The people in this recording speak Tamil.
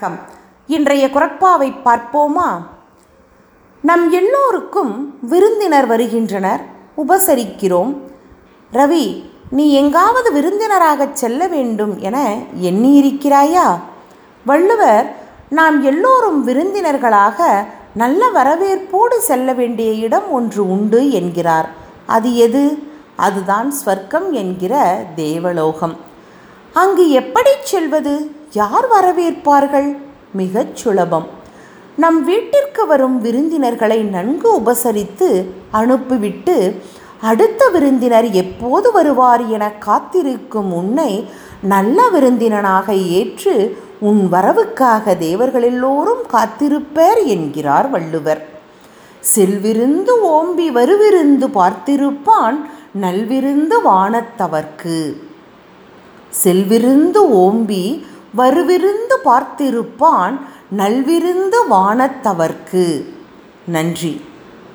வணக்கம். இன்றைய குரட்பாவை பார்ப்போமா? நம் எல்லோருக்கும் விருந்தினர் வருகின்றனர். உபசரிக்கிறோம். ரவி நீ எங்காவது விருந்தினராகச் செல்ல வேண்டும் என எண்ணியிருக்கிறாயா? வள்ளுவர் நாம் எல்லோரும் விருந்தினர்களாக நல்ல வரவேற்போடு செல்ல வேண்டிய இடம் ஒன்று உண்டு என்கிறார். அது எது? அதுதான் ஸ்வர்க்கம் என்கிற தேவலோகம். அங்கு எப்படி செல்வது? யார் வரவேற்பார்கள்? மிகச் சுலபம். நம் வீட்டிற்கு வரும் விருந்தினர்களை நன்கு உபசரித்து அனுப்பிவிட்டு அடுத்த விருந்தினர் எப்போது வருவார் என காத்திருக்கும் உன்னை நல்ல விருந்தினனாக ஏற்று உன் வரவுக்காக தேவர்கள் எல்லோரும் காத்திருப்பர் என்கிறார் வள்ளுவர். செல்விருந்து ஓம்பி வருவிருந்து பார்த்திருப்பான் நல்விருந்து வானத்தவர்க்கு. செல்விருந்து ஓம்பி வருவிருந்து பார்த்திருப்பான் நல்விருந்து வானத்தவர்க்கு. நன்றி.